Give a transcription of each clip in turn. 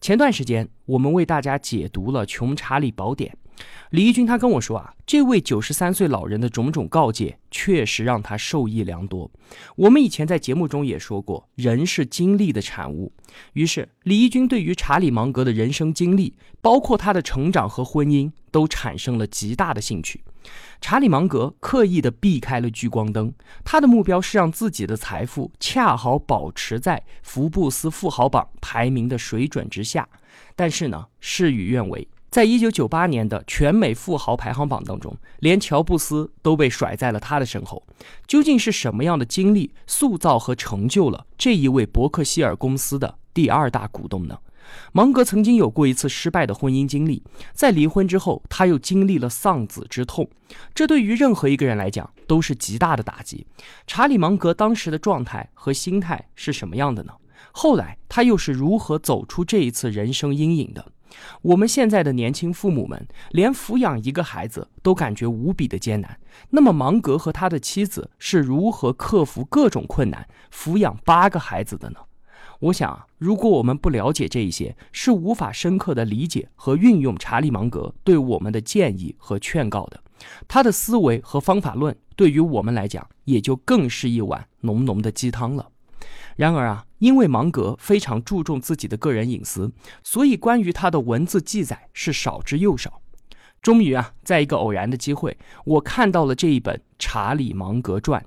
前段时间，我们为大家解读了《穷查理宝典》。李义军他跟我说啊，这位九十三岁老人的种种告诫，确实让他受益良多。我们以前在节目中也说过，人是经历的产物。于是，李义军对于查理芒格的人生经历，包括他的成长和婚姻，都产生了极大的兴趣。查理芒格刻意地避开了聚光灯，他的目标是让自己的财富恰好保持在福布斯富豪榜排名的水准之下。但是呢，事与愿违。在一九九八年的全美富豪排行榜当中，连乔布斯都被甩在了他的身后。究竟是什么样的经历塑造和成就了这一位伯克希尔公司的第二大股东呢？芒格曾经有过一次失败的婚姻经历，在离婚之后，他又经历了丧子之痛，这对于任何一个人来讲都是极大的打击。查理芒格当时的状态和心态是什么样的呢？后来他又是如何走出这一次人生阴影的？我们现在的年轻父母们，连抚养一个孩子都感觉无比的艰难。那么，芒格和他的妻子是如何克服各种困难，抚养八个孩子的呢？我想啊，如果我们不了解这一些，是无法深刻的理解和运用查理芒格对我们的建议和劝告的。他的思维和方法论，对于我们来讲，也就更是一碗浓浓的鸡汤了。然而啊，因为芒格非常注重自己的个人隐私，所以关于他的文字记载是少之又少。终于啊，在一个偶然的机会，我看到了这一本《查理芒格传》。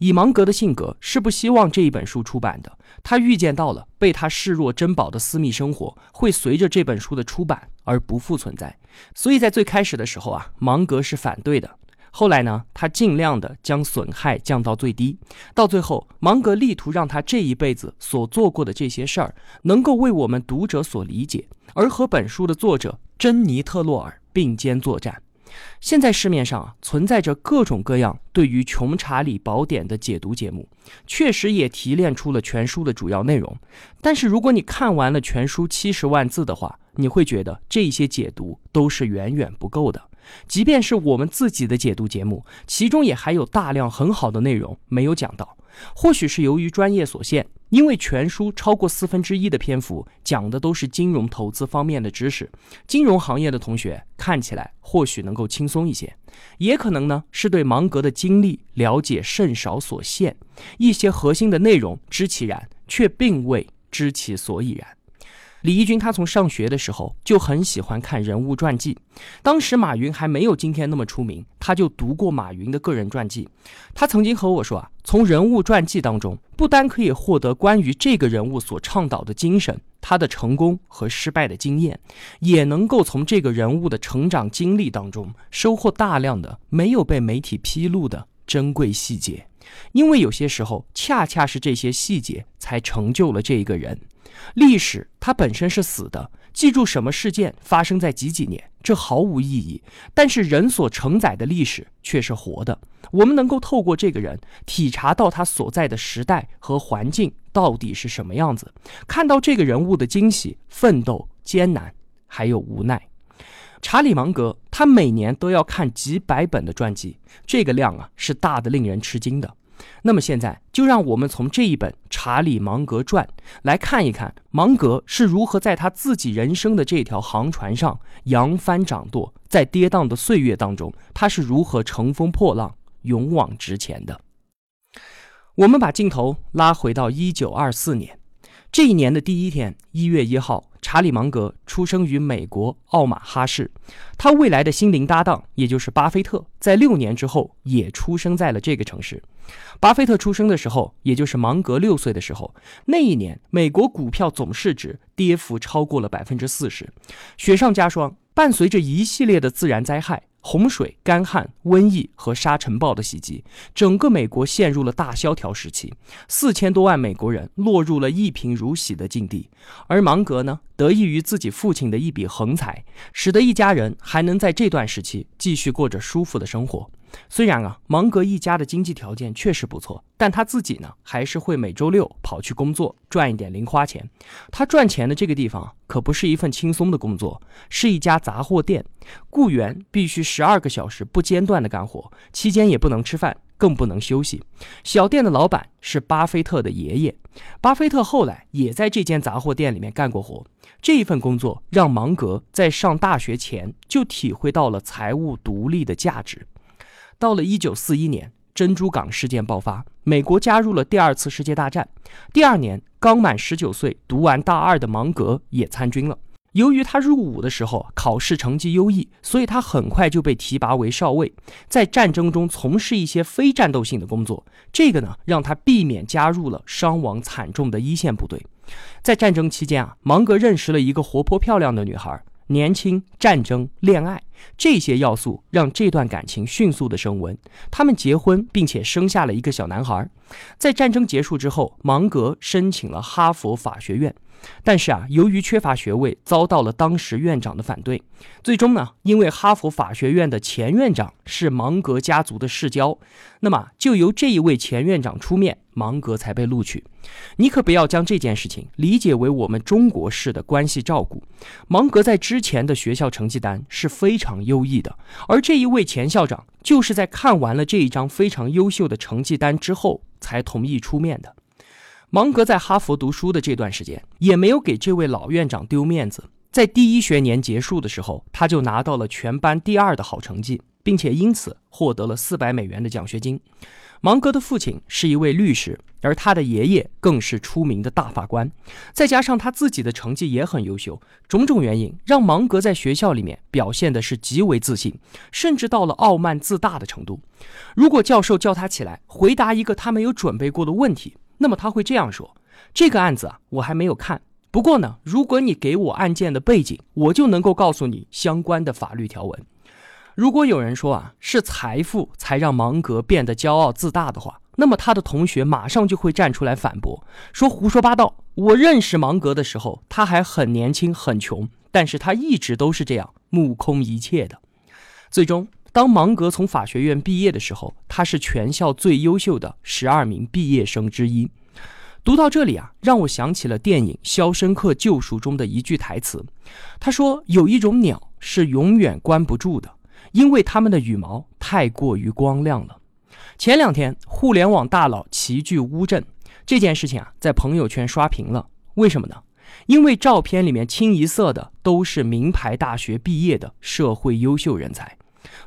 以芒格的性格，是不希望这一本书出版的。他预见到了被他视若珍宝的私密生活会随着这本书的出版而不复存在，所以在最开始的时候啊，芒格是反对的。后来呢，他尽量的将损害降到最低，到最后，芒格力图让他这一辈子所做过的这些事儿，能够为我们读者所理解，而和本书的作者珍妮特洛尔并肩作战。现在市面上啊存在着各种各样对于《穷查理宝典》的解读节目，确实也提炼出了全书的主要内容。但是如果你看完了全书七十万字的话，你会觉得这些解读都是远远不够的。即便是我们自己的解读节目，其中也还有大量很好的内容没有讲到。或许是由于专业所限，因为全书超过四分之一的篇幅讲的都是金融投资方面的知识，金融行业的同学看起来或许能够轻松一些，也可能呢是对芒格的经历了解甚少所限，一些核心的内容知其然，却并未知其所以然。李义军他从上学的时候就很喜欢看人物传记，当时马云还没有今天那么出名，他就读过马云的个人传记。他曾经和我说啊，从人物传记当中不单可以获得关于这个人物所倡导的精神、他的成功和失败的经验，也能够从这个人物的成长经历当中收获大量的没有被媒体披露的珍贵细节。因为有些时候，恰恰是这些细节才成就了这一个人。历史它本身是死的，记住什么事件发生在几几年，这毫无意义。但是人所承载的历史却是活的，我们能够透过这个人，体察到他所在的时代和环境到底是什么样子，看到这个人物的惊喜、奋斗、艰难，还有无奈。查理芒格他每年都要看几百本的传记，这个量啊是大的令人吃惊的。那么现在就让我们从这一本《查理芒格传》来看一看，芒格是如何在他自己人生的这条航船上扬帆掌舵，在跌宕的岁月当中，他是如何乘风破浪、勇往直前的。我们把镜头拉回到一九二四年，这一年的第一天，一月一号。查理芒格出生于美国奥马哈市，他未来的心灵搭档，也就是巴菲特，在六年之后也出生在了这个城市。巴菲特出生的时候，也就是芒格六岁的时候，那一年美国股票总市值跌幅超过了百分之四十，雪上加霜，伴随着一系列的自然灾害，洪水、干旱、瘟疫和沙尘暴的袭击，整个美国陷入了大萧条时期，四千多万美国人落入了一贫如洗的境地。而芒格呢，得益于自己父亲的一笔横财，使得一家人还能在这段时期继续过着舒服的生活。虽然啊，芒格一家的经济条件确实不错，但他自己呢，还是会每周六跑去工作，赚一点零花钱。他赚钱的这个地方可不是一份轻松的工作，是一家杂货店，雇员必须十二个小时不间断的干活，期间也不能吃饭，更不能休息。小店的老板是巴菲特的爷爷，巴菲特后来也在这间杂货店里面干过活。这一份工作让芒格在上大学前就体会到了财务独立的价值。到了一九四一年，珍珠港事件爆发，美国加入了第二次世界大战。第二年，刚满十九岁、读完大二的芒格也参军了。由于他入伍的时候考试成绩优异，所以他很快就被提拔为少尉，在战争中从事一些非战斗性的工作。这个呢，让他避免加入了伤亡惨重的一线部队。在战争期间啊，芒格认识了一个活泼漂亮的女孩。年轻、战争、恋爱这些要素让这段感情迅速的升温。他们结婚，并且生下了一个小男孩。在战争结束之后，芒格申请了哈佛法学院。但是啊，由于缺乏学位，遭到了当时院长的反对。最终呢，因为哈佛法学院的前院长是芒格家族的世交，那么就由这一位前院长出面，芒格才被录取。你可不要将这件事情理解为我们中国式的关系照顾。芒格在之前的学校成绩单是非常优异的，而这一位前校长就是在看完了这一张非常优秀的成绩单之后，才同意出面的。芒格在哈佛读书的这段时间，也没有给这位老院长丢面子。在第一学年结束的时候，他就拿到了全班第二的好成绩，并且因此获得了四百美元的奖学金。芒格的父亲是一位律师，而他的爷爷更是出名的大法官。再加上他自己的成绩也很优秀，种种原因让芒格在学校里面表现的是极为自信，甚至到了傲慢自大的程度。如果教授叫他起来回答一个他没有准备过的问题，那么他会这样说：“这个案子啊，我还没有看。不过呢，如果你给我案件的背景，我就能够告诉你相关的法律条文。”如果有人说啊，是财富才让芒格变得骄傲自大的话，那么他的同学马上就会站出来反驳，说胡说八道。我认识芒格的时候，他还很年轻，很穷，但是他一直都是这样目空一切的。最终。当芒格从法学院毕业的时候，他是全校最优秀的十二名毕业生之一。读到这里啊，让我想起了电影《肖申克救赎》中的一句台词。他说：“有一种鸟是永远关不住的，因为它们的羽毛太过于光亮了。”前两天，互联网大佬齐聚乌镇这件事情啊，在朋友圈刷屏了。为什么呢？因为照片里面清一色的都是名牌大学毕业的社会优秀人才。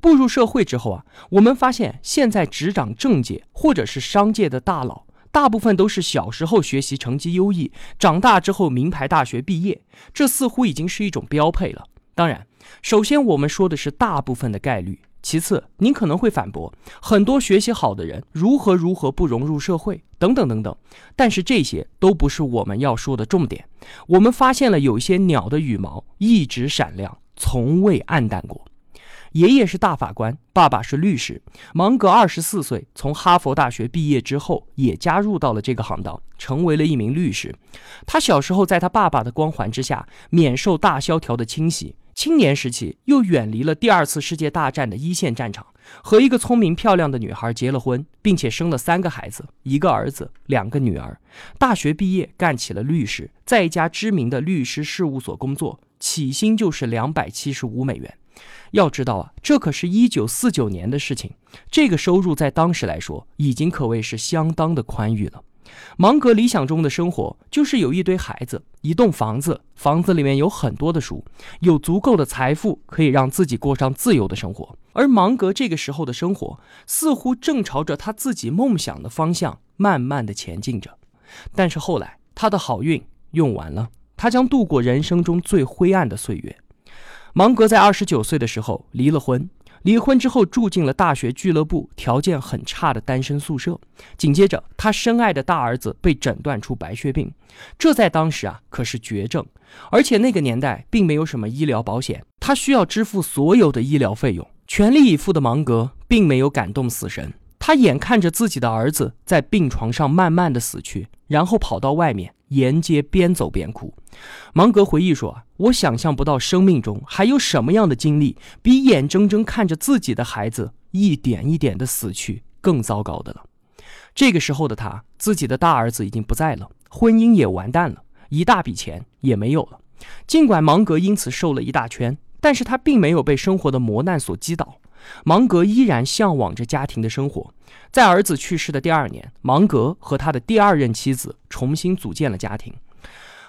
步入社会之后啊，我们发现现在执掌政界或者是商界的大佬，大部分都是小时候学习成绩优异，长大之后名牌大学毕业，这似乎已经是一种标配了。当然，首先我们说的是大部分的概率，其次您可能会反驳很多学习好的人如何如何不融入社会等等等等，但是这些都不是我们要说的重点。我们发现了有些鸟的羽毛一直闪亮，从未暗淡过。爷爷是大法官，爸爸是律师。芒格二十四岁从哈佛大学毕业之后，也加入到了这个行当，成为了一名律师。他小时候在他爸爸的光环之下，免受大萧条的侵袭。青年时期又远离了第二次世界大战的一线战场，和一个聪明漂亮的女孩结了婚，并且生了三个孩子，一个儿子，两个女儿。大学毕业，干起了律师，在一家知名的律师事务所工作，起薪就是两百七十五美元。要知道啊，这可是一九四九年的事情，这个收入在当时来说已经可谓是相当的宽裕了。芒格理想中的生活就是有一堆孩子，一栋房子，房子里面有很多的书，有足够的财富可以让自己过上自由的生活。而芒格这个时候的生活似乎正朝着他自己梦想的方向慢慢的前进着。但是后来他的好运用完了，他将度过人生中最灰暗的岁月。芒格在二十九岁的时候离了婚，离婚之后住进了大学俱乐部条件很差的单身宿舍。紧接着，他深爱的大儿子被诊断出白血病，这在当时啊可是绝症，而且那个年代并没有什么医疗保险，他需要支付所有的医疗费用。全力以赴的芒格并没有感动死神，他眼看着自己的儿子在病床上慢慢的死去，然后跑到外面沿街边走边哭。芒格回忆说：“，我想象不到生命中还有什么样的经历，比眼睁睁看着自己的孩子一点一点的死去更糟糕的了。”这个时候的他，自己的大儿子已经不在了，婚姻也完蛋了，一大笔钱也没有了。尽管芒格因此瘦了一大圈。但是他并没有被生活的磨难所击倒，芒格依然向往着家庭的生活。在儿子去世的第二年，芒格和他的第二任妻子重新组建了家庭。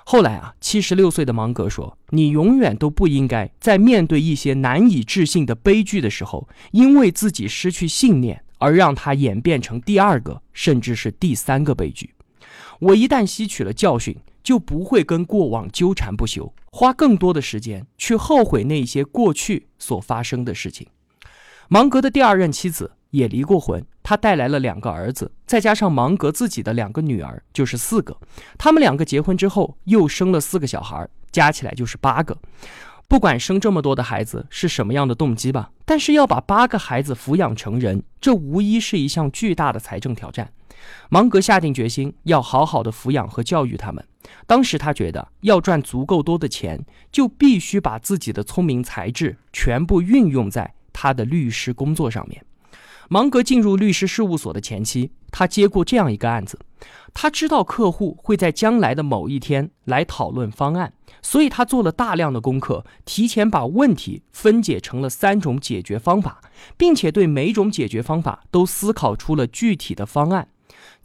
后来啊，七十六岁的芒格说：“你永远都不应该在面对一些难以置信的悲剧的时候，因为自己失去信念而让它演变成第二个甚至是第三个悲剧。我一旦吸取了教训。”就不会跟过往纠缠不休，花更多的时间去后悔那些过去所发生的事情。芒格的第二任妻子也离过婚，他带来了两个儿子，再加上芒格自己的两个女儿，就是四个。他们两个结婚之后又生了四个小孩，加起来就是八个。不管生这么多的孩子是什么样的动机吧，但是要把八个孩子抚养成人，这无疑是一项巨大的财政挑战。芒格下定决心要好好的抚养和教育他们。当时他觉得，要赚足够多的钱，就必须把自己的聪明才智全部运用在他的律师工作上面。芒格进入律师事务所的前期，他接过这样一个案子。他知道客户会在将来的某一天来讨论方案，所以他做了大量的功课，提前把问题分解成了三种解决方法，并且对每种解决方法都思考出了具体的方案。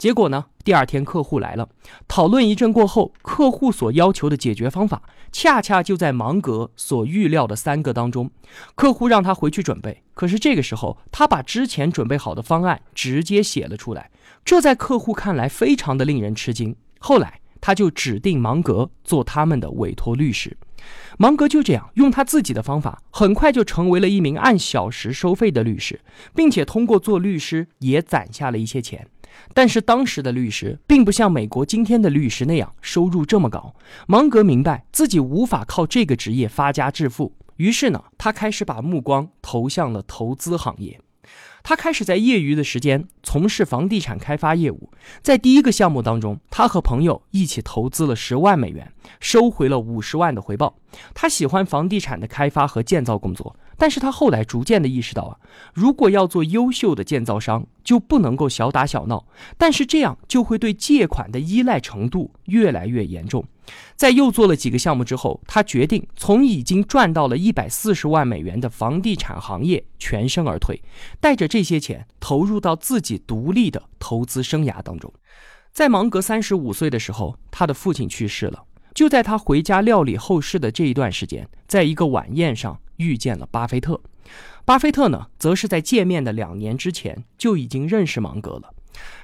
结果呢？第二天客户来了，讨论一阵过后，客户所要求的解决方法恰恰就在芒格所预料的三个当中。客户让他回去准备，可是这个时候他把之前准备好的方案直接写了出来，这在客户看来非常的令人吃惊。后来他就指定芒格做他们的委托律师，芒格就这样用他自己的方法，很快就成为了一名按小时收费的律师，并且通过做律师也攒下了一些钱。但是当时的律师并不像美国今天的律师那样收入这么高。芒格明白自己无法靠这个职业发家致富，于是呢，他开始把目光投向了投资行业。他开始在业余的时间从事房地产开发业务。在第一个项目当中，他和朋友一起投资了十万美元，收回了五十万的回报。他喜欢房地产的开发和建造工作。但是他后来逐渐的意识到啊，如果要做优秀的建造商，就不能够小打小闹，但是这样就会对借款的依赖程度越来越严重。在又做了几个项目之后，他决定从已经赚到了一百四十万美元的房地产行业全身而退，带着这些钱投入到自己独立的投资生涯当中。在芒格三十五岁的时候，他的父亲去世了。就在他回家料理后事的这一段时间，在一个晚宴上。遇见了巴菲特，巴菲特呢，则是在见面的两年之前就已经认识芒格了。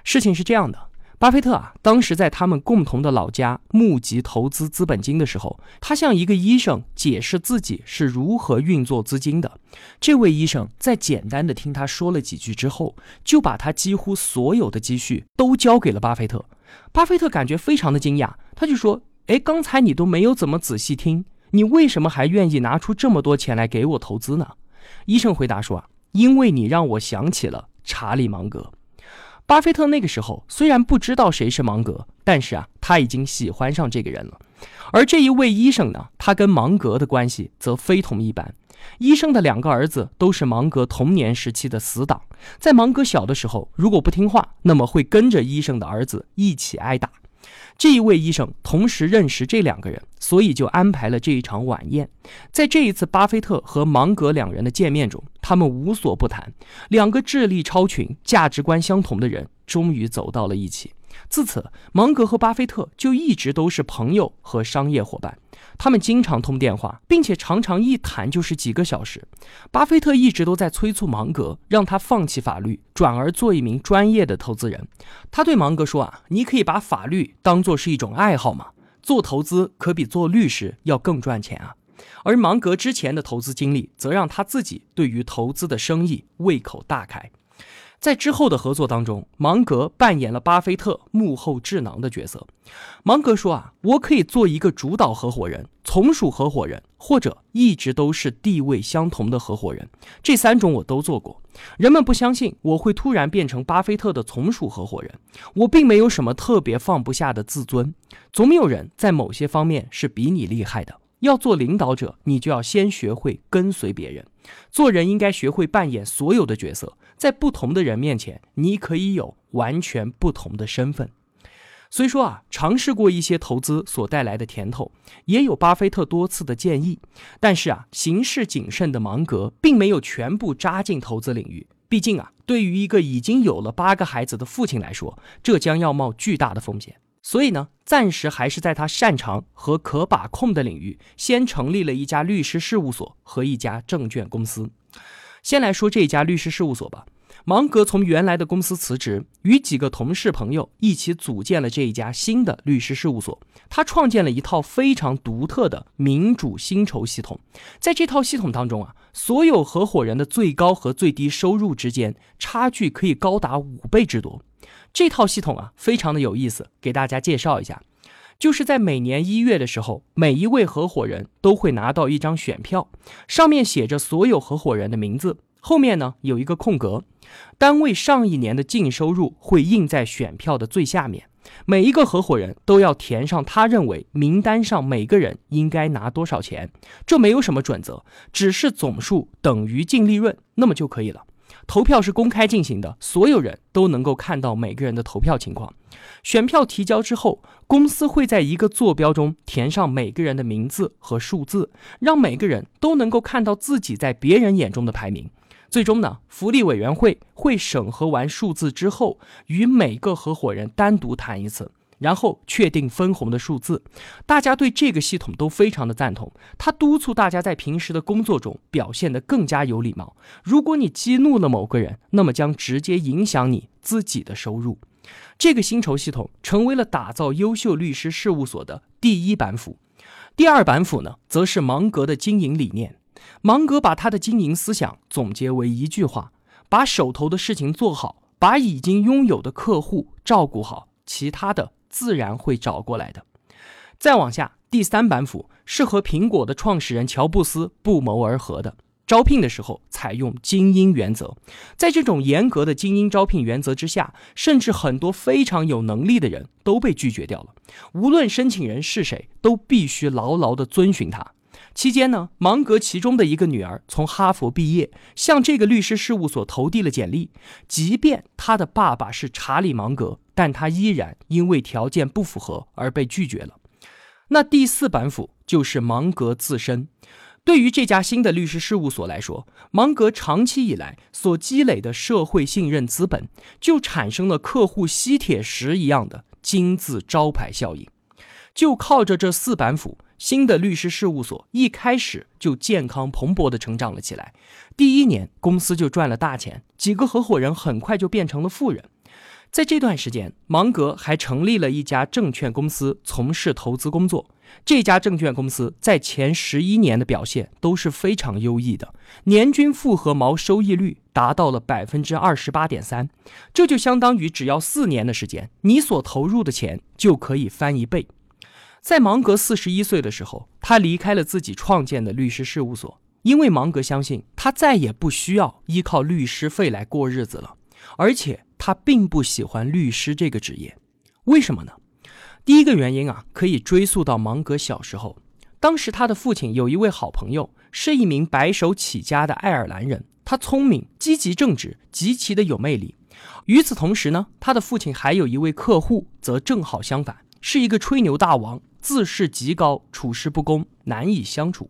事情是这样的，巴菲特啊，当时在他们共同的老家募集投资资本金的时候，他向一个医生解释自己是如何运作资金的。这位医生在简单的听他说了几句之后，就把他几乎所有的积蓄都交给了巴菲特。巴菲特感觉非常的惊讶，他就说：“哎，刚才你都没有怎么仔细听。”你为什么还愿意拿出这么多钱来给我投资呢？医生回答说：“啊，因为你让我想起了查理芒格。”巴菲特那个时候虽然不知道谁是芒格，但是啊，他已经喜欢上这个人了。而这一位医生呢，他跟芒格的关系则非同一般。医生的两个儿子都是芒格童年时期的死党，在芒格小的时候，如果不听话，那么会跟着医生的儿子一起挨打。这一位医生同时认识这两个人，所以就安排了这一场晚宴。在这一次巴菲特和芒格两人的见面中，他们无所不谈。两个智力超群、价值观相同的人终于走到了一起。自此，芒格和巴菲特就一直都是朋友和商业伙伴。他们经常通电话，并且常常一谈就是几个小时。巴菲特一直都在催促芒格，让他放弃法律，转而做一名专业的投资人。他对芒格说：“啊，你可以把法律当做是一种爱好嘛，做投资可比做律师要更赚钱啊。”而芒格之前的投资经历，则让他自己对于投资的生意胃口大开。在之后的合作当中，芒格扮演了巴菲特幕后智囊的角色。芒格说啊，我可以做一个主导合伙人、从属合伙人，或者一直都是地位相同的合伙人，这三种我都做过。人们不相信我会突然变成巴菲特的从属合伙人，我并没有什么特别放不下的自尊。总有人在某些方面是比你厉害的。要做领导者，你就要先学会跟随别人。做人应该学会扮演所有的角色，在不同的人面前，你可以有完全不同的身份。虽说啊，尝试过一些投资所带来的甜头，也有巴菲特多次的建议，但是啊，行事谨慎的芒格并没有全部扎进投资领域。毕竟啊，对于一个已经有了八个孩子的父亲来说，这将要冒巨大的风险。所以呢，暂时还是在他擅长和可把控的领域，先成立了一家律师事务所和一家证券公司。先来说这家律师事务所吧。芒格从原来的公司辞职，与几个同事朋友一起组建了这一家新的律师事务所。他创建了一套非常独特的民主薪酬系统，在这套系统当中啊，所有合伙人的最高和最低收入之间差距可以高达五倍之多。这套系统啊，非常的有意思，给大家介绍一下，就是在每年一月的时候，每一位合伙人都会拿到一张选票，上面写着所有合伙人的名字，后面呢有一个空格，单位上一年的净收入会印在选票的最下面，每一个合伙人都要填上他认为名单上每个人应该拿多少钱，这没有什么准则，只是总数等于净利润，那么就可以了。投票是公开进行的，所有人都能够看到每个人的投票情况。选票提交之后，公司会在一个坐标中填上每个人的名字和数字，让每个人都能够看到自己在别人眼中的排名。最终呢，福利委员会会审核完数字之后，与每个合伙人单独谈一次。然后确定分红的数字，大家对这个系统都非常的赞同。他督促大家在平时的工作中表现得更加有礼貌。如果你激怒了某个人，那么将直接影响你自己的收入。这个薪酬系统成为了打造优秀律师事务所的第一板斧。第二板斧呢，则是芒格的经营理念。芒格把他的经营思想总结为一句话：把手头的事情做好，把已经拥有的客户照顾好，其他的。自然会找过来的。再往下，第三板斧是和苹果的创始人乔布斯不谋而合的。招聘的时候采用精英原则，在这种严格的精英招聘原则之下，甚至很多非常有能力的人都被拒绝掉了。无论申请人是谁，都必须牢牢地遵循它。期间呢，芒格其中的一个女儿从哈佛毕业，向这个律师事务所投递了简历。即便他的爸爸是查理芒格，但他依然因为条件不符合而被拒绝了。那第四板斧就是芒格自身。对于这家新的律师事务所来说，芒格长期以来所积累的社会信任资本，就产生了客户吸铁石一样的金字招牌效应。就靠着这四板斧。新的律师事务所一开始就健康蓬勃地成长了起来。第一年，公司就赚了大钱，几个合伙人很快就变成了富人。在这段时间，芒格还成立了一家证券公司，从事投资工作。这家证券公司在前十一年的表现都是非常优异的，年均复合毛收益率达到了百分之二十八点三，这就相当于只要四年的时间，你所投入的钱就可以翻一倍。在芒格四十一岁的时候，他离开了自己创建的律师事务所，因为芒格相信他再也不需要依靠律师费来过日子了，而且他并不喜欢律师这个职业。为什么呢？第一个原因啊，可以追溯到芒格小时候，当时他的父亲有一位好朋友，是一名白手起家的爱尔兰人，他聪明、积极、正直，极其的有魅力。与此同时呢，他的父亲还有一位客户，则正好相反，是一个吹牛大王。自视极高，处事不公，难以相处。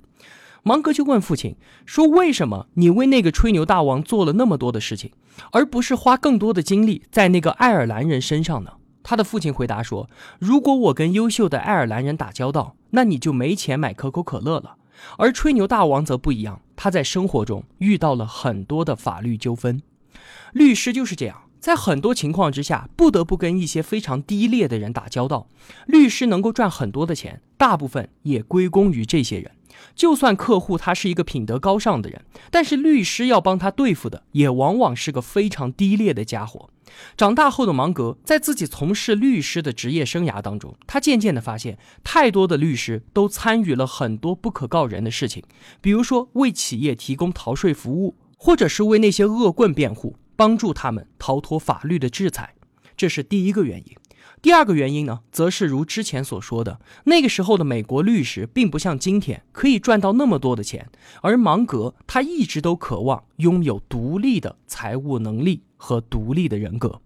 芒格就问父亲说：“为什么你为那个吹牛大王做了那么多的事情，而不是花更多的精力在那个爱尔兰人身上呢？”他的父亲回答说：“如果我跟优秀的爱尔兰人打交道，那你就没钱买可口可乐了。而吹牛大王则不一样，他在生活中遇到了很多的法律纠纷。律师就是这样，在很多情况之下，不得不跟一些非常低劣的人打交道。律师能够赚很多的钱，大部分也归功于这些人。就算客户他是一个品德高尚的人，但是律师要帮他对付的，也往往是个非常低劣的家伙。长大后的芒格在自己从事律师的职业生涯当中，他渐渐地发现，太多的律师都参与了很多不可告人的事情，比如说为企业提供逃税服务，或者是为那些恶棍辩护，帮助他们逃脱法律的制裁。这是第一个原因。第二个原因呢，则是如之前所说的，那个时候的美国律师并不像今天可以赚到那么多的钱，而芒格他一直都渴望拥有独立的财务能力和独立的人格，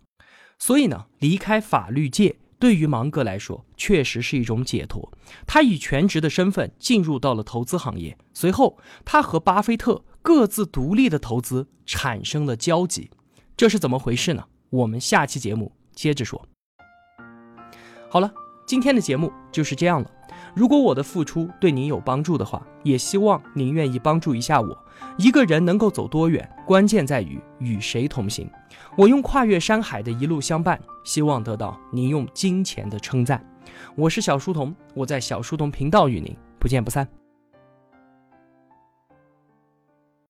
所以呢，离开法律界对于芒格来说确实是一种解脱。他以全职的身份进入到了投资行业，随后他和巴菲特各自独立的投资产生了交集，这是怎么回事呢？我们下期节目接着说。好了，今天的节目就是这样了。如果我的付出对您有帮助的话，也希望您愿意帮助一下我。一个人能够走多远，关键在于与谁同行。我用跨越山海的一路相伴，希望得到您用金钱的称赞。我是小书童，我在小书童频道与您不见不散。